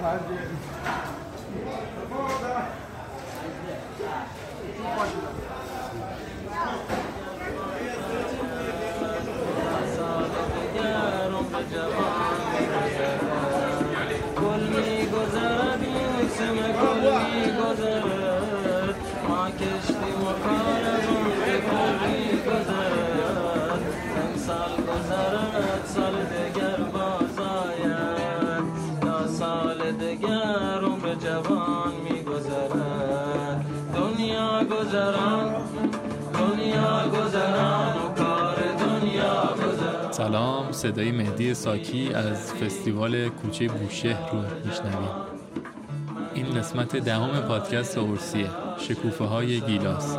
Vai, سلام صدای مهدی ساکی از فستیوال کوچه بوشهر رو میشنویم این قسمت دهم پادکست اورسیه شکوفه های گیلاس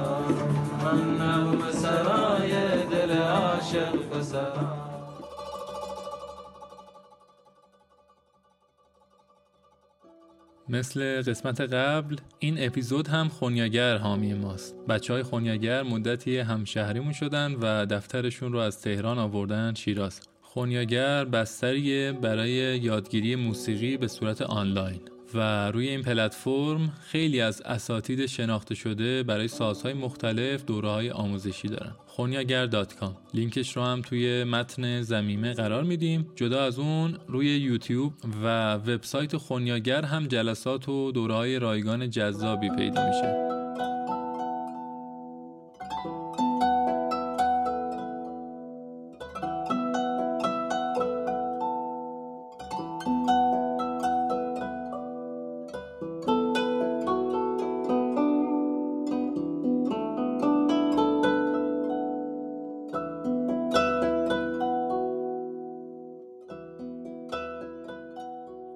مثل قسمت قبل این اپیزود هم خونیاگر حامی ماست. بچه های خونیاگر مدتی همشهریمون شدن و دفترشون رو از تهران آوردن شیراز. خونیاگر بستریه برای یادگیری موسیقی به صورت آنلاین. و روی این پلتفرم خیلی از اساتید شناخته شده برای سازهای مختلف دوره های آموزشی دارن. خونیاگر.com لینکش رو هم توی متن زمیمه قرار میدیم. جدا از اون روی یوتیوب و وبسایت خونیاگر هم جلسات و دوره های رایگان جذابی پیدا میشه.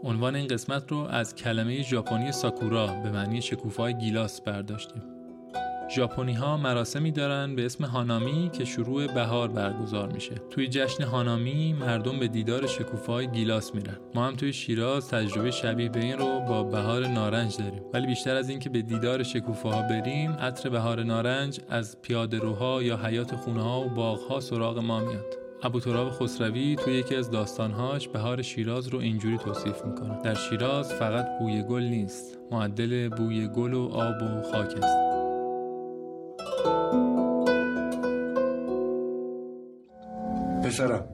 عنوان این قسمت رو از کلمه ژاپنی ساکورا به معنی شکوفای گیلاس برداشتیم. ژاپنی ها مراسمی دارن به اسم هانامی که شروع بهار برگزار میشه. توی جشن هانامی مردم به دیدار شکوفای گیلاس میرن. ما هم توی شیراز تجربه شبیه به این رو با بهار نارنج داریم. ولی بیشتر از اینکه به دیدار شکوفه بریم، عطر بهار نارنج از پیاده روها یا حیات خونه ها و باغ ها سراغ ما میاد. ابو تراب خسروی توی یکی از داستانهاش بهار شیراز رو اینجوری توصیف می‌کنه در شیراز فقط بوی گل نیست معدل بوی گل و آب و خاک است پسرم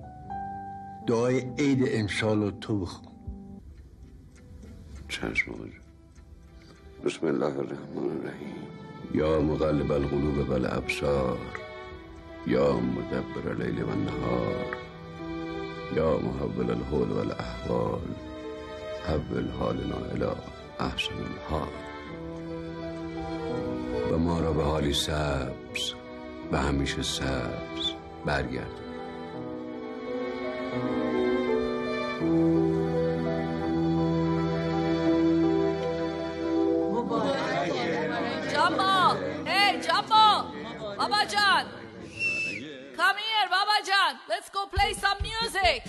دعای عید امسال رو تو بخون. چشم بسم الله الرحمن الرحیم. یا مقلب القلوب والابصار. یا مدبر لیل و نهار یا محول الحول و الاحوال حول حالنا الى احسن الحال. و ما را به حالی سبز و همیشه سبز برگرد Jumbo! Hey, Jumbo! Baba John! Come here, Baba John! Let's go play some music!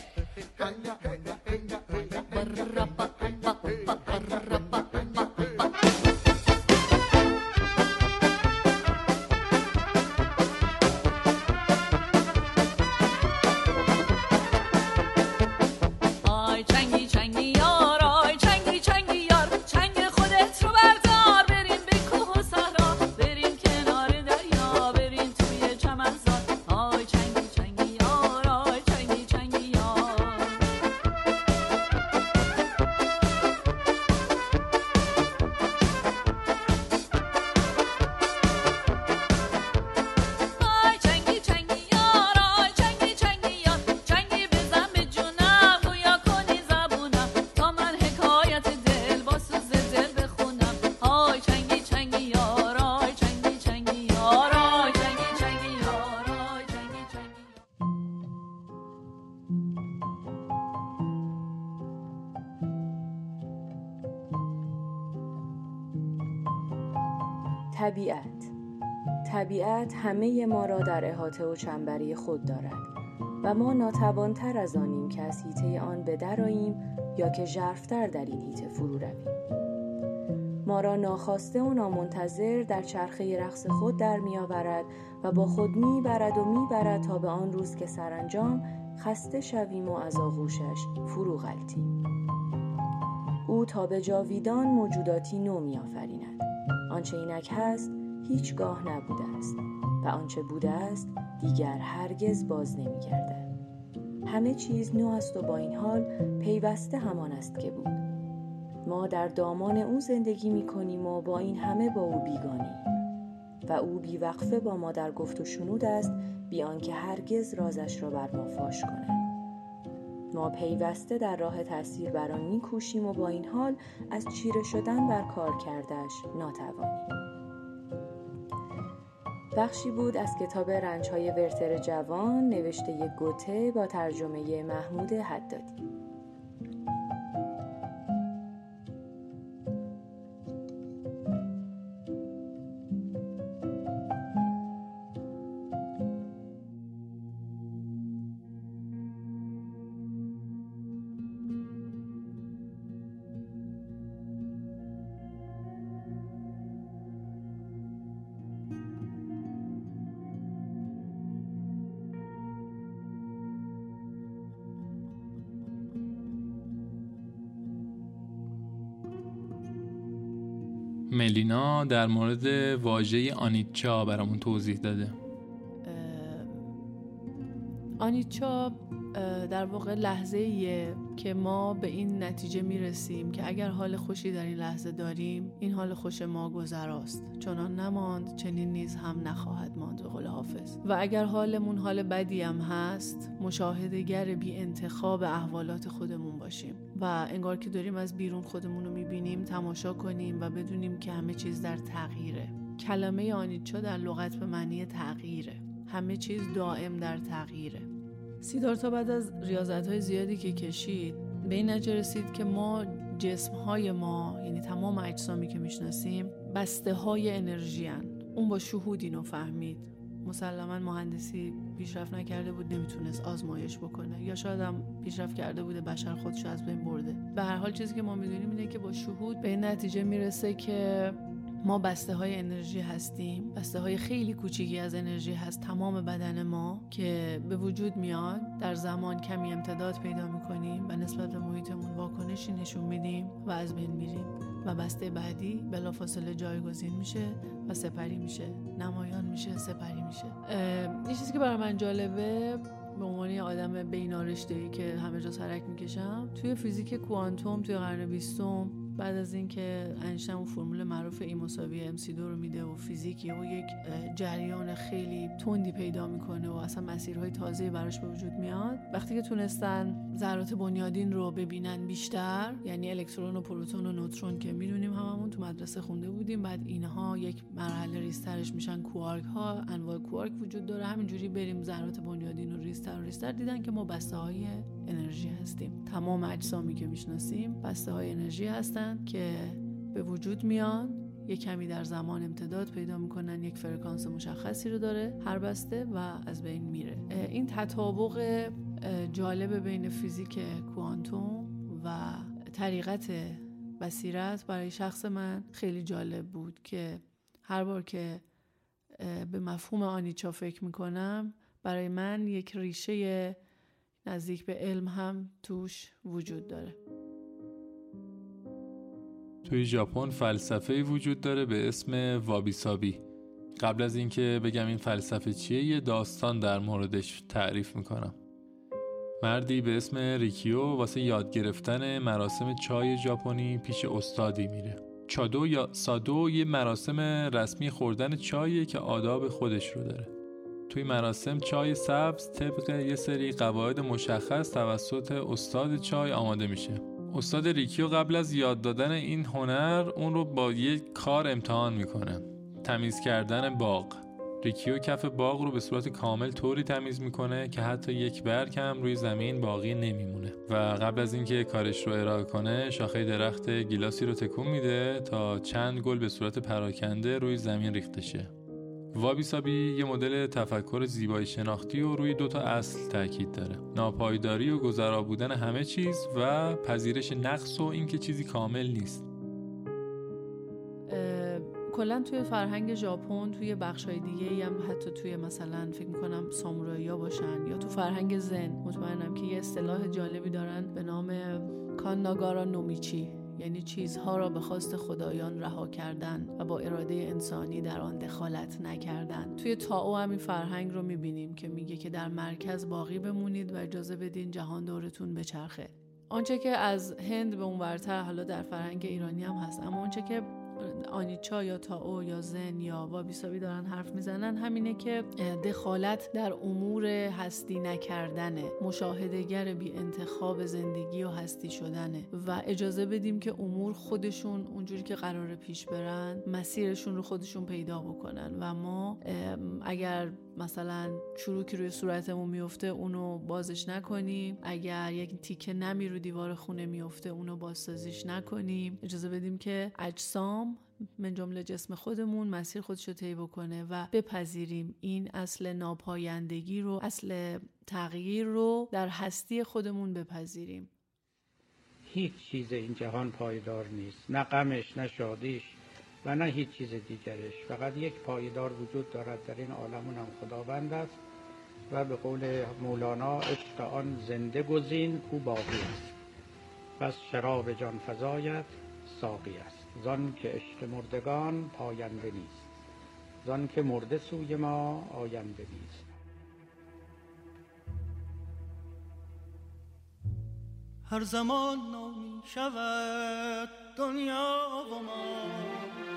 طبیعت. طبیعت همه ما را در احاطه و چنبری خود دارد و ما ناتوانتر از آنیم که از حیطه آن بدراییم یا که ژرفتر در این حیطه فرو رویم. ما را ناخواسته و نامنتظر در چرخه رقص خود در میآورد و با خود می‌برد و می‌برد تا به آن روز که سرانجام خسته شویم و از آغوشش فرو غلطیم او تا به جاویدان موجوداتی نو میآفریند. آنچه اینک هست هیچگاه نبوده است و آنچه بوده است دیگر هرگز باز نمیگردد. همه چیز نو است و با این حال پیوسته همان است که بود. ما در دامان او زندگی می کنیم و با این همه با او بیگانیم و او بیوقفه با ما در گفت و شنود است بی آنکه هرگز رازش را بر ما فاش کند. ما پیوسته در راه تاثیر بر آن میکوشیم و با این حال از چیره شدن بر کار کردش ناتوانیم. بخشی بود از کتاب رنجهای ورتر جوان نوشته گوته با ترجمه محمود حدادی. ملینا در مورد واژه آنیچا برامون توضیح داده. آنیچا در واقع لحظه ایه که ما به این نتیجه می‌رسیم که اگر حال خوشی در این لحظه داریم این حال خوش ما گذراست. چنان نماند چنین نیز هم نخواهد ماند به قول حافظ. و اگر حالمون حال بدی هم هست مشاهدگر بی انتخاب احوالات خودمون باشیم. و انگار که داریم از بیرون خودمون رو می‌بینیم تماشا کنیم و بدونیم که همه چیز در تغییره. کلمه آنیچا در لغت به معنی تغییره. همه چیز دائم در تغییره. سیدارتا بعد از ریاضت های زیادی که کشید به این نتیجه رسید که ما جسم های ما یعنی تمام اجسامی که می‌شناسیم بسته های انرژی هن. اون با شهود اینو فهمید. مسلما مهندسی پیشرفت نکرده بود نمی‌تونست آزمایش بکنه. یا شاید هم پیشرفت کرده بوده بشر خودش از بین برده. به هر حال چیزی که ما می‌دونیم اینه که با شهود به این نتیجه می‌رسه که ما بسته های انرژی هستیم. بسته های خیلی کوچیکی از انرژی هست تمام بدن ما که به وجود میاد. در زمان کمی امتداد پیدا می‌کنیم و نسبت به محیطمون واکنشی نشون میدیم و از بین میریم. و بسته بعدی بلافاصله جایگزین میشه و سپری میشه. نمایان میشه سپری میشه. یه چیزی که برای من جالبه به عنوان آدم بینارشته ای که همه جا سرک می‌کشم توی فیزیک کوانتوم توی قرن بیستم بعد از اینکه انشتین اون فرمول معروف ای مساوی ام سی دو رو میده و فیزیکی و یک جریان خیلی تندی پیدا می‌کنه و اصلا مسیرهای تازه براش به وجود میاد. وقتی که تونستن ذرات بنیادین رو ببینن بیشتر یعنی الکترون و پروتون و نوترون که می‌دونیم هممون تو مدرسه خونده بودیم بعد اینها یک مرحله ریسترش میشن. کوارک ها انواع کوارک وجود داره. همینجوری بریم ذرات بنیادین رو ریستر و ریستر دیدن که ما بسته های انرژی هستیم. تمام اجسامی که می‌شناسیم بسته های انرژی هستن که به وجود میان. یک کمی در زمان امتداد پیدا می‌کنن یک فرکانس مشخصی رو داره هر بسته و از بین میره. این تطابق جالب بین فیزیک کوانتوم و طریقت بصیرت برای شخص من خیلی جالب بود که هر بار که به مفهوم آنیچا فکر می‌کنم برای من یک ریشه نزدیک به علم هم توش وجود داره. توی ژاپن فلسفه وجود داره به اسم وابیسابی. قبل از اینکه بگم این فلسفه چیه یه داستان در موردش تعریف می‌کنم. مردی به اسم ریکیو واسه یاد گرفتن مراسم چای ژاپنی پیش استادی میره. چادو یا سادو یه مراسم رسمی خوردن چاییه که آداب خودش رو داره. توی مراسم چای سبز طبق یه سری قواعد مشخص توسط استاد چای آماده میشه. استاد ریکیو قبل از یاد دادن این هنر اون رو با یک کار امتحان می‌کنه. تمیز کردن باغ. ریکیو کف باغ رو به صورت کامل طوری تمیز می‌کنه که حتی یک برگ هم روی زمین باقی نمیمونه. و قبل از اینکه کارش رو ارائه کنه شاخه درخت گیلاسی رو تکون میده تا چند گل به صورت پراکنده روی زمین ریخته شه. وابی سابی یه مدل تفکر زیبایی شناختی و روی دوتا اصل تاکید داره. ناپایداری و گذرا بودن همه چیز و پذیرش نقص و اینکه چیزی کامل نیست. کلا توی فرهنگ ژاپن توی بخشای دیگه هم حتی توی مثلا فکر می‌کنم سامورایی باشن یا تو فرهنگ زن مطمئنم که یه اصطلاح جالبی دارن به نام کانناگارا نومیچی یعنی چیزها را به خواست خدایان رها کردن و با اراده انسانی در آن دخالت نکردن. توی تاو هم این فرهنگ رو می‌بینیم که میگه که در مرکز باقی بمونید و اجازه بدین جهان دورتون بچرخه. آنچه که از هند به اون ورتر حالا در فرهنگ ایرانی هم هست اما آنچه که آنیچا یا تاو یا زن یا وابیسابی دارن حرف می‌زنن همینه که دخالت در امور هستی نکردنه. مشاهدگر بی انتخاب زندگی و هستی شدنه. و اجازه بدیم که امور خودشون اونجوری که قرار پیش برن مسیرشون رو خودشون پیدا بکنن. و ما اگر مثلا چروکی روی صورتمون میفته اونو بازش نکنیم. اگر یک تیکه نمی رو دیوار خونه میفته اونو بازسازیش نکنیم. اجازه بدیم که اجسام من جمله جسم خودمون مسیر خودش رو طی بکنه و بپذیریم. این اصل ناپایندگی رو اصل تغییر رو در هستی خودمون بپذیریم. هیچ چیز این جهان پایدار نیست. نه غمش نه شادیش و نه هیچ چیز دیگرش. فقط یک پایدار وجود دارد. در این عالمون هم خداوند است و به قول مولانا عشق آن زنده گزین او باقی است. پس شراب جان فضایت ساقی است. زان که عشق مردگان پاینده نیست. زان که مرده سوی ما آینده نیست. هر زمان نامی شود دنیا و ما.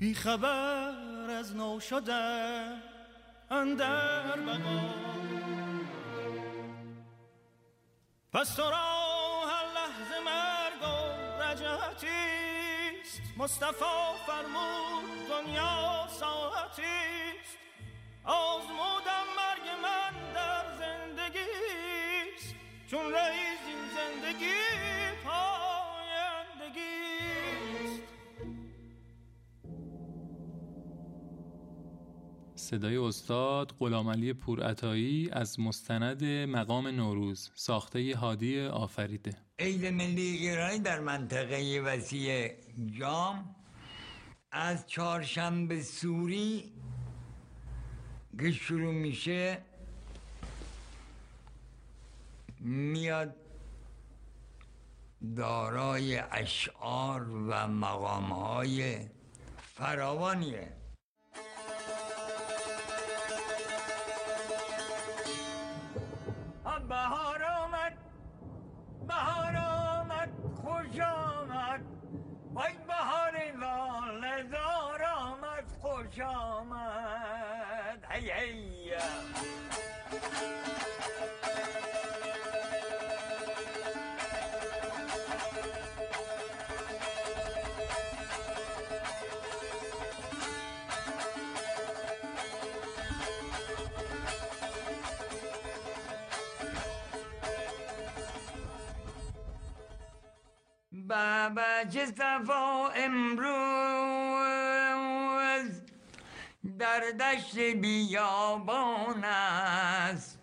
بی خبر از نو شده اندر بقا. پس تو را هر لحظه مرگ و رجعتیست مصطفی فرمود دنیا ساعتیست آزمودم صدای استاد غلامعلی پورعطایی از مستند مقام نوروز ساخته هادی آفریده. عید ملی ایرانی در منطقه وسیع جام از چهارشنبه سوری که شروع میشه میاد دارای اشعار و مقامهای فراوانیه. صفا امروز در دشت بیابان است.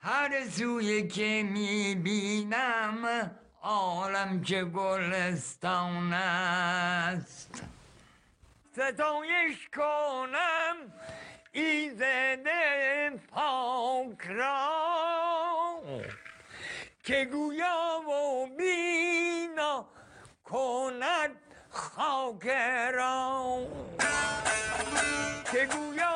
هر سوی که می‌بینم عالم چه گلستان است. ستایش کنم ایزده پاک را. که گویا و بینا کند خاک را. که گویا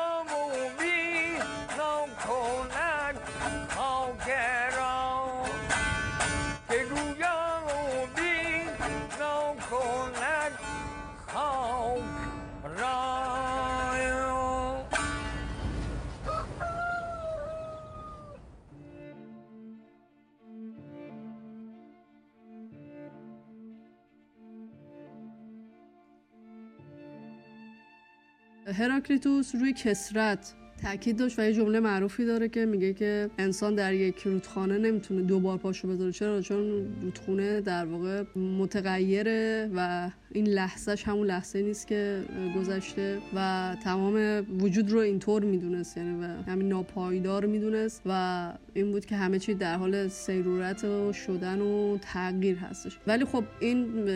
هراکلیتوس روی کسرت تاکید داشت و یه جمله معروفی داره که میگه که انسان در یک رودخانه نمی‌تونه دوبار پاشو بذاره. چرا؟ چون رودخونه در واقع متغیره و این لحظهش همون لحظه نیست که گذشته و تمام وجود رو اینطور می‌دونست. یعنی و همین ناپایدار می‌دونست و این بود که همه چی در حال سیرورت و شدن و تغییر هستش. ولی خب این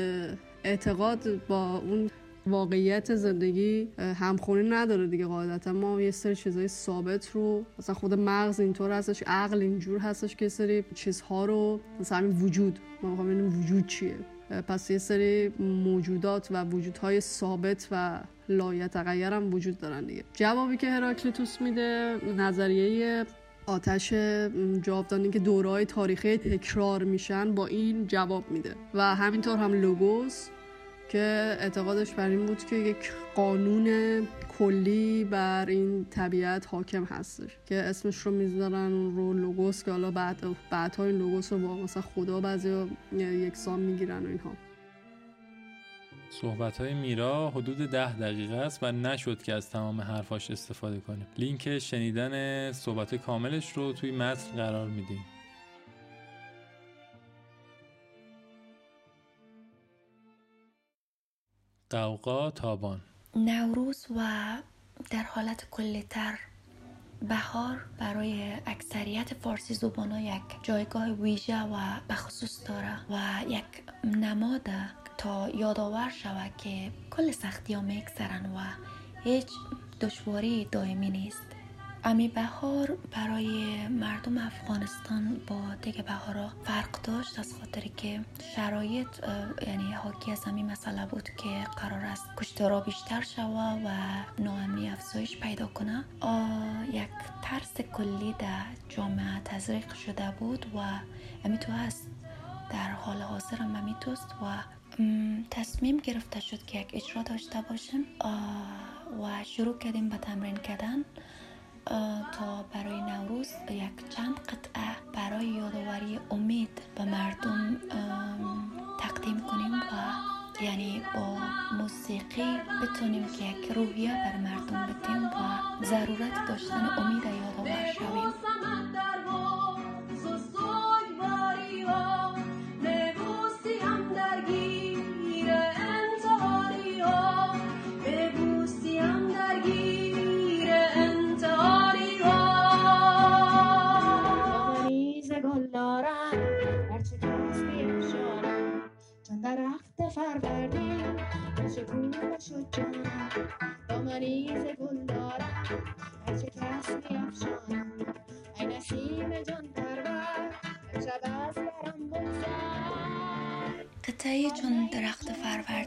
اعتقاد با اون واقعیت زندگی همخونی نداره دیگه قاعدتا. ما یه سری چیزای ثابت رو مثلا خود مغز اینطور هستش عقل اینجور هستش که سری چیزها رو مثلا همین وجود ما می‌خوام وجود چیه. پس یه سری موجودات و وجودهای ثابت و لایتغیر هم وجود دارن دیگه. جوابی که هراکلیتوس میده نظریه آتش جاودانی که دورهای تاریخی تکرار میشن با این جواب میده. و همینطور هم لوگوس که اعتقادش بر این بود که یک قانون کلی بر این طبیعت حاکم هستش که اسمش رو می‌ذارن رو لوگوس که حالا بعد بعدها این لوگوس رو با مثلا خدا بعضی یکسان می‌گیرن و اینها. صحبت های میرا حدود ده دقیقه است و نشد که از تمام حرفاش استفاده کنیم. لینک شنیدن صحبت کاملش رو توی متن قرار میدیم. قوقا تابان نوروز و در حالت کلیتر بهار برای اکثریت فارسی زبان یک جایگاه ویژه و بخصوص داره و یک نماد تا یادآور شود که کل سختی ها و هیچ دشواری دائمی نیست. امی بهار برای مردم افغانستان با دیگه بهارا فرق داشت از خاطر که شرایط یعنی حاکی از همین مسئله بود که قرار است کشتارا بیشتر شوه و ناامنی افزایش پیدا کنه. یک ترس کلی در جامعه تزریق شده بود و امی تو هست. در حال حاضر هم امی توست و تصمیم گرفته شد که یک اجرا داشته باشیم و شروع کردیم به تمرین کردن. تا برای نوروز یک چند قطعه برای یادآوری امید به مردم تقدیم کنیم و یعنی با موسیقی بتونیم که یک روحیه بر مردم بدیم و ضرورت داشتن امید یادآور.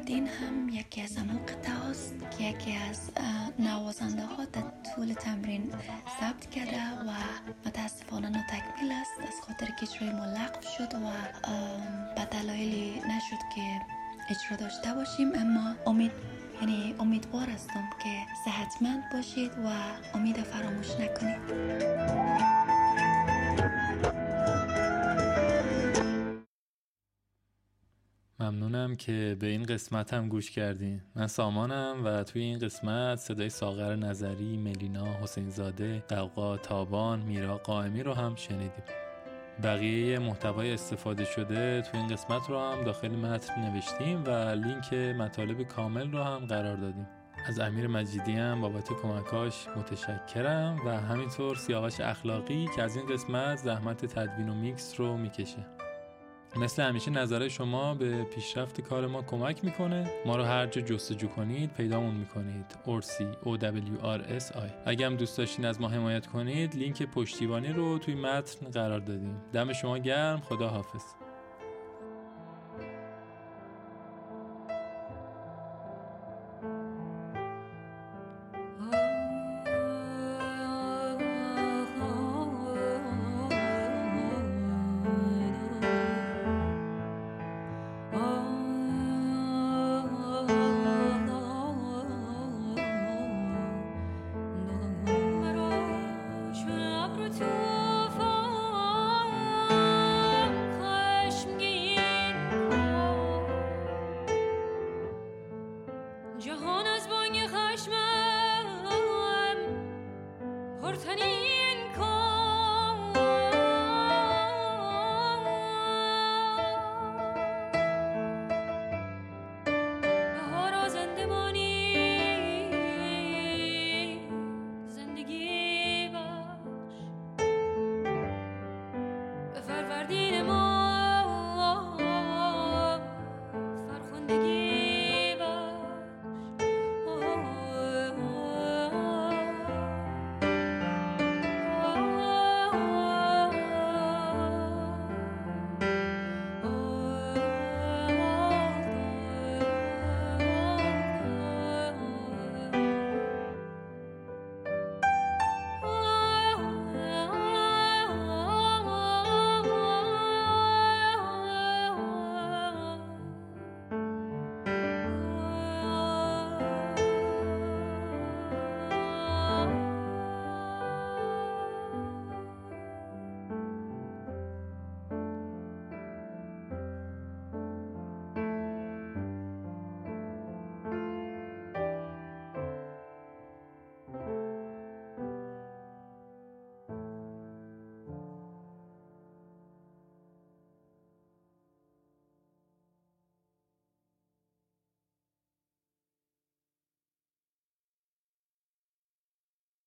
فروردین هم یکی از همون قطعه هاست که یکی از نوازنده ها در طول تمرین ثبت کرده و متاسفانه ناتکمیل است از خاطر که اجرای ما لغو شد و به دلایلی نشد که اجرا داشته باشیم. اما امید یعنی امیدوار هستم که صحتمند باشید و امید فراموش نکنید. ممنونم که به این قسمت هم گوش کردین. من سامانم و توی این قسمت صدای ساغر نظری، ملینا، حسین زاده، قوقا، تابان، میرا قائمی رو هم شنیدیم. بقیه محتوای استفاده شده تو این قسمت رو هم داخل متن نوشتیم و لینک مطالب کامل رو هم قرار دادیم. از امیر مجیدی هم بابت کمکاش متشکرم و همینطور سیاوش اخلاقی که از این قسمت زحمت تدوین و میکس رو می‌کشه. مثل همیشه نظر شما به پیشرفت کار ما کمک می‌کنه؟ ما رو هر جا جستجو کنید پیدامون می‌کنید. اورسی O W R S I اگه هم دوست داشتین از ما حمایت کنید لینک پشتیبانی رو توی متن قرار دادیم. دم شما گرم. خدا حافظ